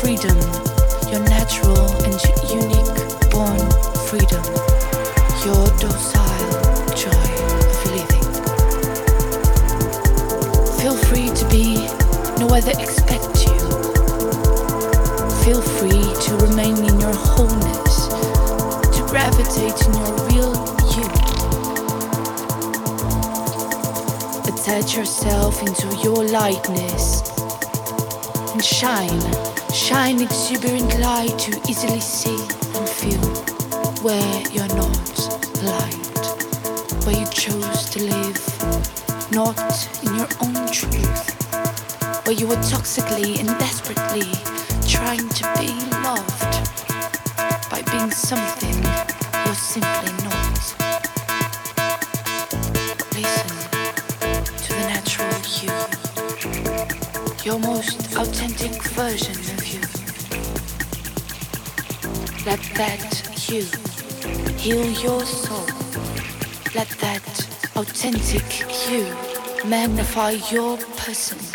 freedom, your natural and unique born freedom, your docile joy of living. Feel free to be no other expect you. Feel free to remain in your wholeness, to gravitate in your real you. Attach yourself into your lightness and shine shine exuberant light to easily see and feel where you're not light, where you chose to live, not in your own truth, where you were toxically and desperately trying to be loved by being something you're simply. that you heal your soul. Let that authentic you magnify your person.